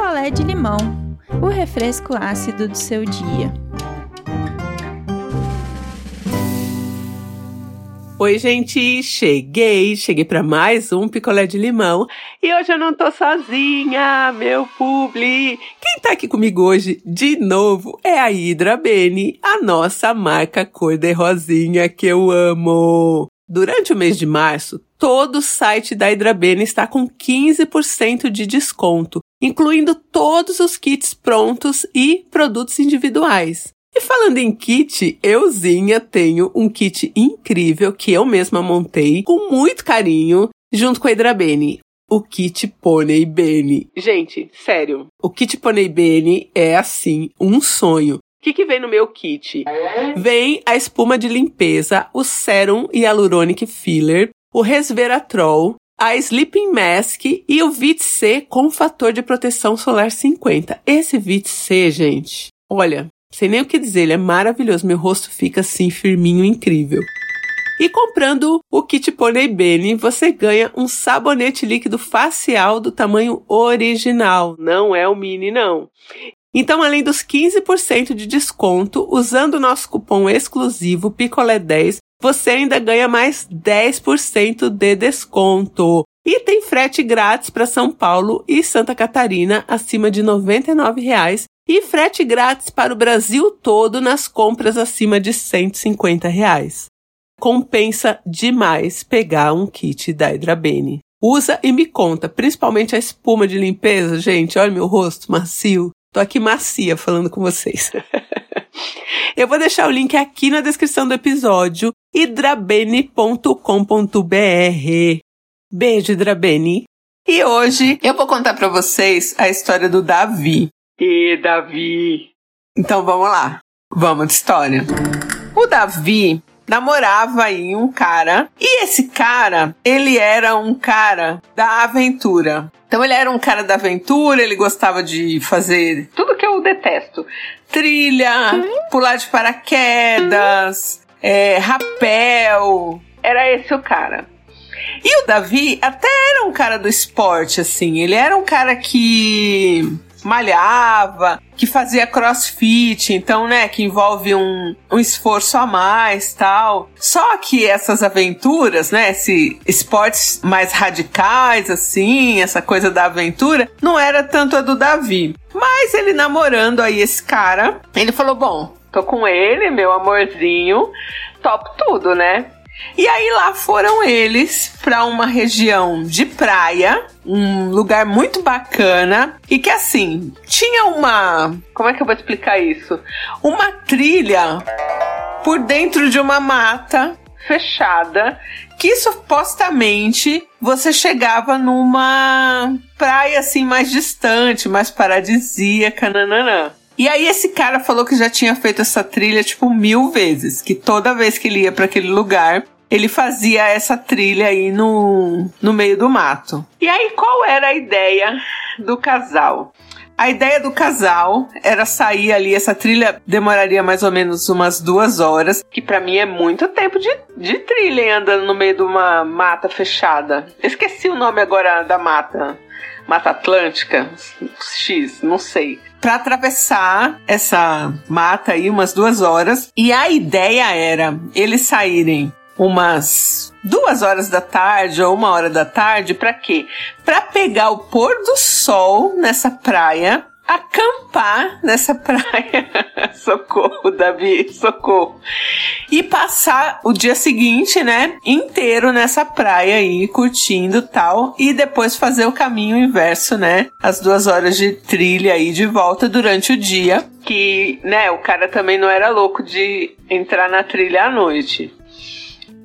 picolé de limão, o refresco ácido do seu dia. Oi, gente, cheguei, cheguei para mais um picolé de limão e hoje eu não tô sozinha, meu publi. Quem tá aqui comigo hoje de novo é a Hidra Bene, a nossa marca cor-de-rosinha que eu amo. Durante o mês de março, todo o site da Hidrabene está com 15% de desconto, incluindo todos os kits prontos e produtos individuais. E falando em kit, euzinha tenho um kit incrível que eu mesma montei com muito carinho junto com a Hidrabene. O kit Pônei Bene. Gente, sério, o kit Pônei Bene é assim um sonho. O que, que vem no meu kit? Vem a espuma de limpeza, o Serum Hyaluronic Filler, o Resveratrol, a Sleeping Mask e o Vit C com fator de proteção solar 50. Esse Vit C, gente, olha, sem nem o que dizer, ele é maravilhoso. Meu rosto fica assim firminho, incrível. E comprando o kit Pony Bene, você ganha um sabonete líquido facial do tamanho original. Não é o mini, não. Então, além dos 15% de desconto, usando o nosso cupom exclusivo Picolé10, você ainda ganha mais 10% de desconto. E tem frete grátis para São Paulo e Santa Catarina acima de R$ 99,00 e frete grátis para o Brasil todo nas compras acima de 150 reais. Compensa demais pegar um kit da Hidrabene. Usa e me conta, principalmente a espuma de limpeza, gente, olha meu rosto macio. Tô aqui macia falando com vocês. Eu vou deixar o link aqui na descrição do episódio, hidrabene.com.br. Beijo, Hidrabene. E hoje eu vou contar para vocês a história do Davi. E Davi. Então vamos lá. Vamos de história. O Davi namorava aí um cara, e esse cara, ele era um cara da aventura. Então ele era um cara da aventura, ele gostava de fazer tudo que eu detesto. Trilha, pular de paraquedas, é, rapel. Era esse o cara. E o Davi até era um cara do esporte, assim. Ele era um cara que malhava, que fazia crossfit, então, né, que envolve um, um esforço a mais tal. Só que essas aventuras, né, esse esportes mais radicais, assim, essa coisa da aventura, não era tanto a do Davi. Mas ele namorando aí esse cara, ele falou: bom, tô com ele, meu amorzinho, top tudo, né? E aí lá foram eles para uma região de praia, um lugar muito bacana e que assim, tinha uma, como é que eu vou explicar isso? Uma trilha por dentro de uma mata fechada que supostamente você chegava numa praia assim mais distante, mais paradisíaca, nananã. E aí esse cara falou que já tinha feito essa trilha tipo mil vezes, que toda vez que ele ia para aquele lugar, ele fazia essa trilha aí no, no meio do mato. E aí qual era a ideia do casal? A ideia do casal era sair ali, essa trilha demoraria mais ou menos umas duas horas, que para mim é muito tempo de, de trilha andando no meio de uma mata fechada. Esqueci o nome agora da mata. Mata Atlântica X, não sei para atravessar essa mata aí umas duas horas. E a ideia era eles saírem umas duas horas da tarde ou uma hora da tarde para quê? Para pegar o pôr do sol nessa praia acampar nessa praia. socorro, Davi, socorro. E passar o dia seguinte, né, inteiro nessa praia aí, curtindo tal. E depois fazer o caminho inverso, né? As duas horas de trilha aí de volta durante o dia. Que, né, o cara também não era louco de entrar na trilha à noite.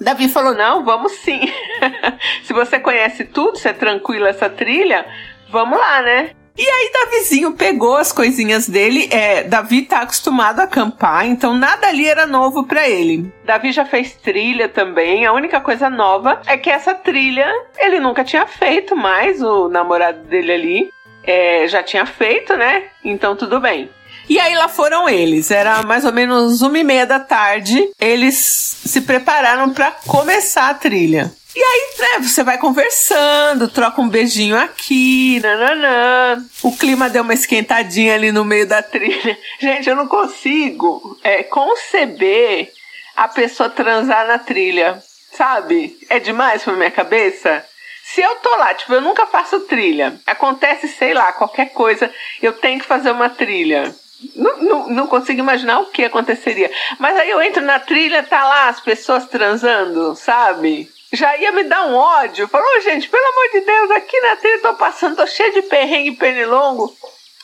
Davi falou: não, vamos sim. Se você conhece tudo, se é tranquila essa trilha, vamos lá, né? E aí Davizinho pegou as coisinhas dele. É, Davi tá acostumado a acampar, então nada ali era novo para ele. Davi já fez trilha também. A única coisa nova é que essa trilha ele nunca tinha feito mais. O namorado dele ali é, já tinha feito, né? Então tudo bem. E aí lá foram eles. Era mais ou menos uma e meia da tarde. Eles se prepararam para começar a trilha. E aí, né, você vai conversando, troca um beijinho aqui, nananã. O clima deu uma esquentadinha ali no meio da trilha. Gente, eu não consigo é, conceber a pessoa transar na trilha, sabe? É demais pra minha cabeça. Se eu tô lá, tipo, eu nunca faço trilha. Acontece, sei lá, qualquer coisa, eu tenho que fazer uma trilha. Não, não, não, consigo imaginar o que aconteceria. Mas aí eu entro na trilha, tá lá as pessoas transando, sabe? Já ia me dar um ódio. Falou, oh, gente, pelo amor de Deus, aqui na trilha tô passando, tô cheio de perrengue e pernilongo.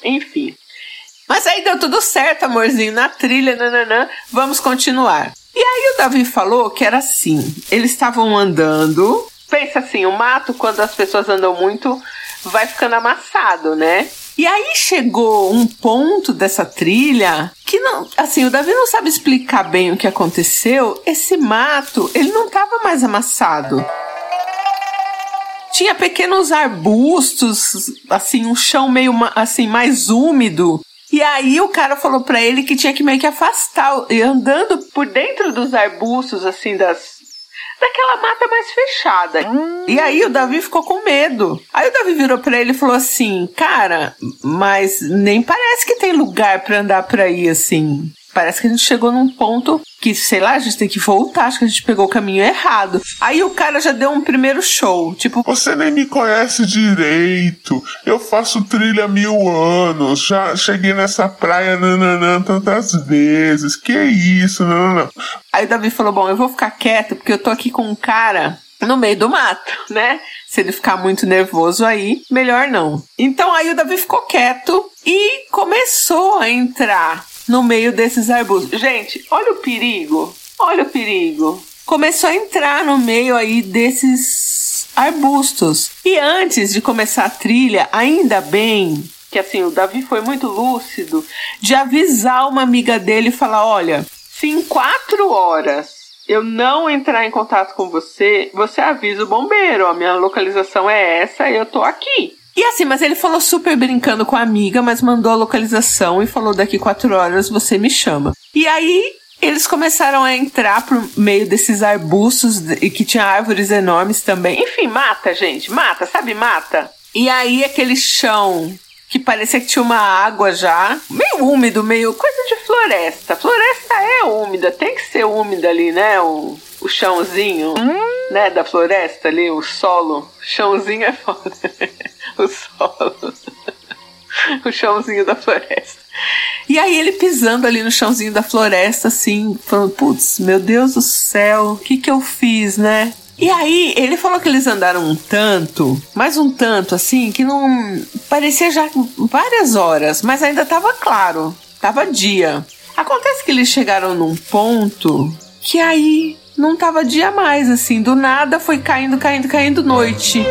Enfim. Mas aí deu tudo certo, amorzinho, na trilha, nananã. Vamos continuar. E aí o Davi falou que era assim: eles estavam andando. Pensa assim, o mato, quando as pessoas andam muito, vai ficando amassado, né? E aí chegou um ponto dessa trilha que não, assim, o Davi não sabe explicar bem o que aconteceu. Esse mato, ele não estava mais amassado. Tinha pequenos arbustos, assim, um chão meio assim mais úmido. E aí o cara falou para ele que tinha que meio que afastar, e andando por dentro dos arbustos, assim, das daquela mata mais fechada. E aí o Davi ficou com medo. Aí o Davi virou para ele e falou assim: "Cara, mas nem parece que tem lugar para andar por aí assim. Parece que a gente chegou num ponto que, sei lá, a gente tem que voltar, acho que a gente pegou o caminho errado. Aí o cara já deu um primeiro show, tipo, você nem me conhece direito. Eu faço trilha há mil anos, já cheguei nessa praia nananã tantas vezes. Que isso, nananã. Aí o Davi falou: Bom, eu vou ficar quieto porque eu tô aqui com um cara no meio do mato, né? Se ele ficar muito nervoso aí, melhor não. Então aí o Davi ficou quieto e começou a entrar no meio desses arbustos. Gente, olha o perigo. Olha o perigo. Começou a entrar no meio aí desses arbustos. E antes de começar a trilha, ainda bem que assim, o Davi foi muito lúcido de avisar uma amiga dele e falar: olha, se em quatro horas eu não entrar em contato com você, você avisa o bombeiro, a minha localização é essa, eu tô aqui. E assim, mas ele falou super brincando com a amiga, mas mandou a localização e falou: daqui quatro horas você me chama. E aí eles começaram a entrar por meio desses arbustos e que tinha árvores enormes também. Enfim, mata, gente, mata, sabe, mata. E aí aquele chão que parecia que tinha uma água já, meio úmido, meio coisa de floresta. Floresta é úmida, tem que ser úmida ali, né? O, o chãozinho, hum. né, da floresta ali, o solo. Chãozinho é foda. o solo. o chãozinho da floresta. E aí ele pisando ali no chãozinho da floresta, assim, falando, putz, meu Deus do céu, o que que eu fiz, né? E aí, ele falou que eles andaram um tanto, mais um tanto, assim, que não. parecia já várias horas, mas ainda tava claro, tava dia. Acontece que eles chegaram num ponto que aí não tava dia mais, assim, do nada foi caindo, caindo, caindo noite.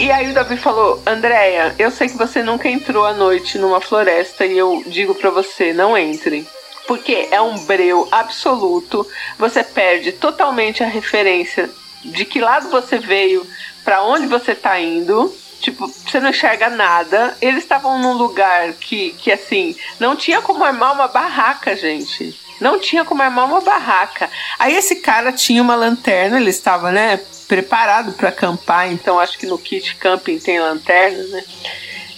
E aí o Davi falou: Andréia, eu sei que você nunca entrou à noite numa floresta e eu digo para você: não entre porque é um breu absoluto. Você perde totalmente a referência de que lado você veio, para onde você tá indo. Tipo, você não enxerga nada. Eles estavam num lugar que, que, assim, não tinha como armar uma barraca, gente. Não tinha como armar uma barraca. Aí esse cara tinha uma lanterna, ele estava, né, preparado para acampar. Então acho que no kit camping tem lanterna, né?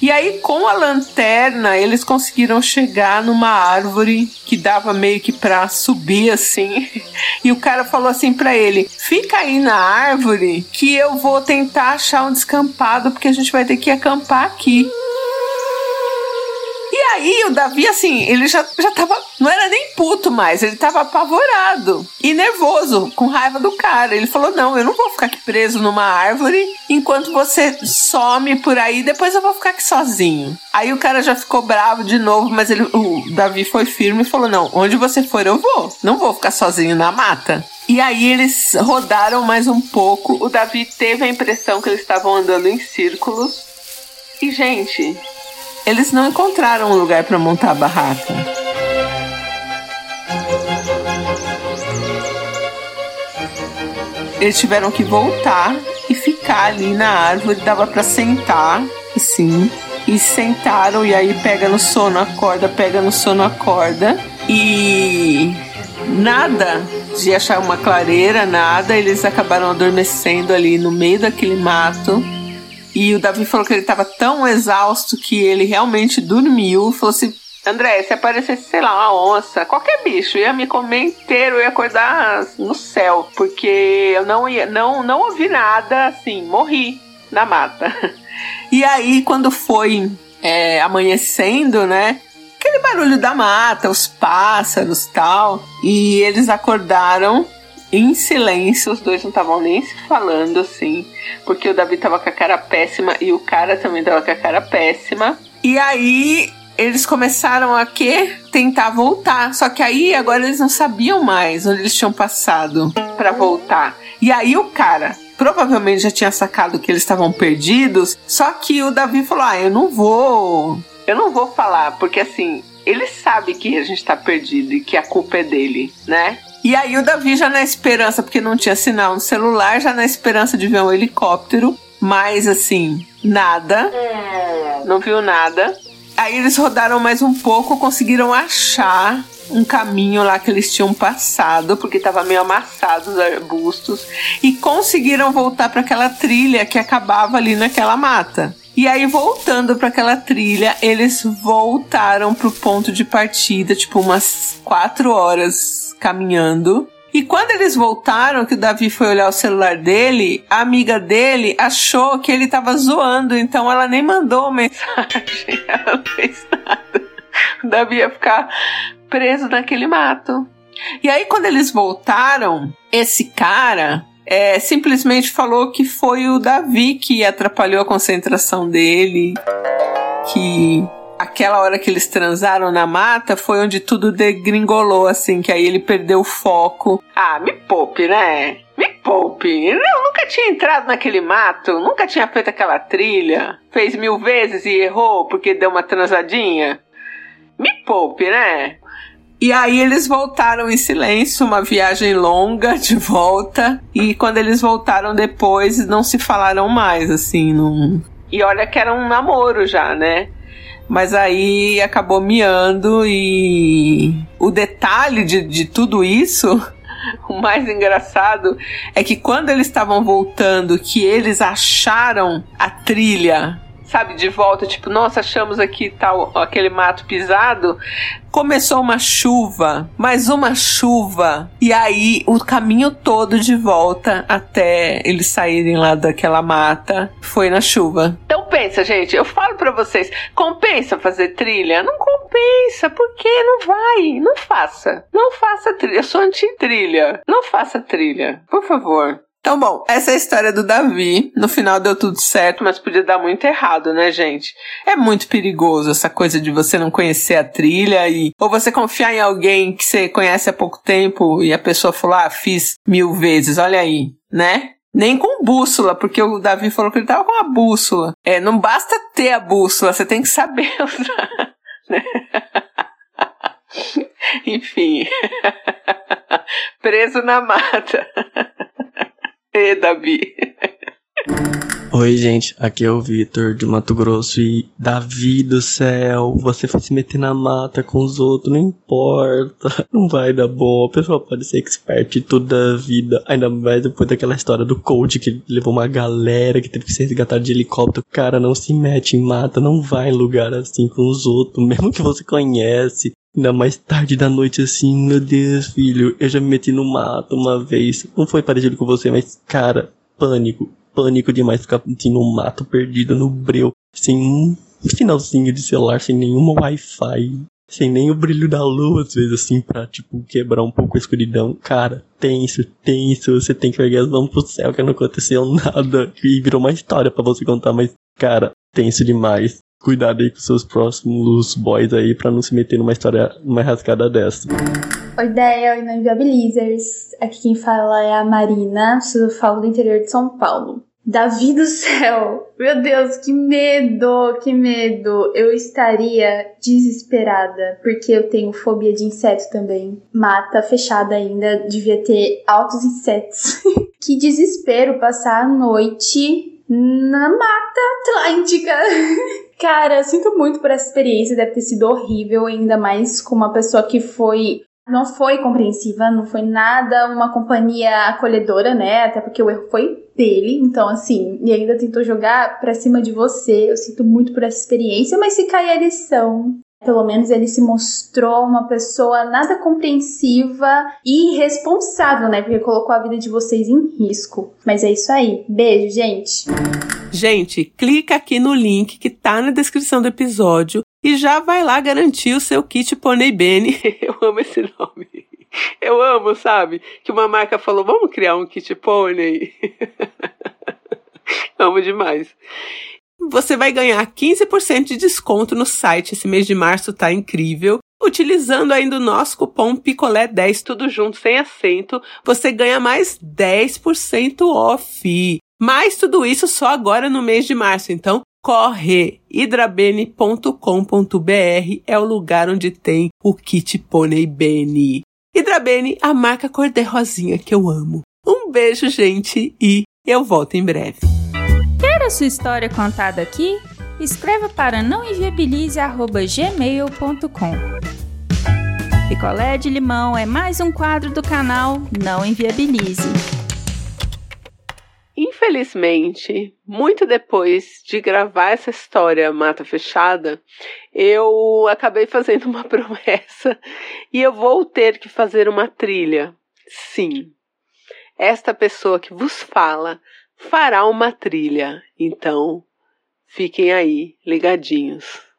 E aí, com a lanterna, eles conseguiram chegar numa árvore que dava meio que pra subir assim. E o cara falou assim para ele: fica aí na árvore que eu vou tentar achar um descampado, porque a gente vai ter que acampar aqui. Aí o Davi, assim, ele já, já tava. Não era nem puto mais, ele tava apavorado e nervoso, com raiva do cara. Ele falou: Não, eu não vou ficar aqui preso numa árvore enquanto você some por aí, depois eu vou ficar aqui sozinho. Aí o cara já ficou bravo de novo, mas ele, o Davi foi firme e falou: Não, onde você for eu vou. Não vou ficar sozinho na mata. E aí eles rodaram mais um pouco. O Davi teve a impressão que eles estavam andando em círculos. E, gente, eles não encontraram um lugar para montar a barraca. Eles tiveram que voltar e ficar ali na árvore. Dava para sentar, sim. E sentaram, e aí pega no sono, acorda, pega no sono, acorda. E nada de achar uma clareira, nada. Eles acabaram adormecendo ali no meio daquele mato. E o Davi falou que ele estava tão exausto que ele realmente dormiu. Falou assim: André, se aparecesse, sei lá, uma onça, qualquer bicho, ia me comer inteiro, ia acordar no céu, porque eu não ia, não, não ouvi nada, assim, morri na mata. E aí, quando foi é, amanhecendo, né? Aquele barulho da mata, os pássaros tal. E eles acordaram em silêncio, os dois não estavam nem se falando assim, porque o Davi tava com a cara péssima e o cara também tava com a cara péssima. E aí eles começaram a que tentar voltar, só que aí agora eles não sabiam mais onde eles tinham passado para voltar. E aí o cara provavelmente já tinha sacado que eles estavam perdidos, só que o Davi falou: "Ah, eu não vou, eu não vou falar, porque assim, ele sabe que a gente tá perdido e que a culpa é dele, né? E aí o Davi já na esperança, porque não tinha sinal no celular, já na esperança de ver um helicóptero, mas assim, nada. Não viu nada. Aí eles rodaram mais um pouco, conseguiram achar um caminho lá que eles tinham passado, porque estava meio amassado os arbustos, e conseguiram voltar para aquela trilha que acabava ali naquela mata. E aí, voltando para aquela trilha, eles voltaram pro ponto de partida, tipo umas quatro horas caminhando. E quando eles voltaram, que o Davi foi olhar o celular dele, a amiga dele achou que ele tava zoando, então ela nem mandou mensagem, ela não fez nada. O Davi ia ficar preso naquele mato. E aí, quando eles voltaram, esse cara é, simplesmente falou que foi o Davi que atrapalhou a concentração dele, que aquela hora que eles transaram na mata foi onde tudo degringolou, assim, que aí ele perdeu o foco. Ah, me poupe, né? Me poupe. Eu nunca tinha entrado naquele mato, nunca tinha feito aquela trilha. Fez mil vezes e errou porque deu uma transadinha. Me poupe, né? E aí eles voltaram em silêncio, uma viagem longa de volta. E quando eles voltaram depois, não se falaram mais, assim, não. E olha que era um namoro já, né? Mas aí acabou miando e o detalhe de, de tudo isso o mais engraçado é que quando eles estavam voltando, que eles acharam a trilha sabe, de volta, tipo, nossa, achamos aqui tal aquele mato pisado. Começou uma chuva, mais uma chuva, e aí o caminho todo de volta até eles saírem lá daquela mata foi na chuva. Então pensa, gente, eu falo para vocês, compensa fazer trilha? Não compensa, porque não vai, não faça. Não faça trilha, eu sou anti-trilha. Não faça trilha, por favor. Então, bom, essa é a história do Davi. No final deu tudo certo, mas podia dar muito errado, né, gente? É muito perigoso essa coisa de você não conhecer a trilha e ou você confiar em alguém que você conhece há pouco tempo e a pessoa falou: "Ah, fiz mil vezes". Olha aí, né? Nem com bússola, porque o Davi falou que ele tava com a bússola. É, não basta ter a bússola, você tem que saber né? Enfim. Preso na mata. Davi. Oi, gente, aqui é o Vitor de Mato Grosso e Davi do céu, você foi se meter na mata com os outros, não importa, não vai dar bom, a pessoa pode ser expert toda a vida, ainda mais depois daquela história do coach que levou uma galera que teve que ser resgatado de helicóptero, cara, não se mete em mata, não vai em lugar assim com os outros, mesmo que você conhece, Ainda mais tarde da noite assim, meu Deus, filho, eu já me meti no mato uma vez. Não foi parecido com você, mas, cara, pânico. Pânico demais ficar assim, no mato perdido no breu, sem um sinalzinho de celular, sem nenhuma Wi-Fi, sem nem o brilho da lua, às vezes, assim, pra, tipo, quebrar um pouco a escuridão. Cara, tenso, tenso, você tem que pegar as mãos pro céu que não aconteceu nada. E virou uma história para você contar, mas, cara, tenso demais cuidado aí com seus próximos boys aí pra não se meter numa história, numa rascada dessa. Oi, ideia, oi, Inviabilizers. Aqui quem fala é a Marina, eu falo do interior de São Paulo. Davi do céu! Meu Deus, que medo, que medo! Eu estaria desesperada, porque eu tenho fobia de inseto também. Mata fechada ainda, devia ter altos insetos. que desespero passar a noite na Mata Atlântica. Cara, eu sinto muito por essa experiência, deve ter sido horrível, ainda mais com uma pessoa que foi não foi compreensiva, não foi nada uma companhia acolhedora, né? Até porque o erro foi dele, então assim, e ainda tentou jogar pra cima de você. Eu sinto muito por essa experiência, mas se cair a lição, pelo menos ele se mostrou uma pessoa nada compreensiva e irresponsável, né? Porque colocou a vida de vocês em risco. Mas é isso aí. Beijo, gente. Gente, clica aqui no link que tá na descrição do episódio e já vai lá garantir o seu kit Pony Bene. Eu amo esse nome. Eu amo, sabe? Que uma marca falou: vamos criar um kit pônei. amo demais. Você vai ganhar 15% de desconto no site. Esse mês de março tá incrível. Utilizando ainda o nosso cupom Picolé10, tudo junto, sem acento, você ganha mais 10% off. Mas tudo isso só agora no mês de março. Então, corre! hidrabene.com.br é o lugar onde tem o kit Pônei Bene. Hidrabene, a marca cor-de-rosinha que eu amo. Um beijo, gente, e eu volto em breve. Quer a sua história contada aqui? Escreva para nãoenviabilize.gmail.com Picolé de limão é mais um quadro do canal Não Enviabilize. Infelizmente, muito depois de gravar essa história Mata Fechada, eu acabei fazendo uma promessa e eu vou ter que fazer uma trilha. Sim, esta pessoa que vos fala fará uma trilha. Então, fiquem aí ligadinhos.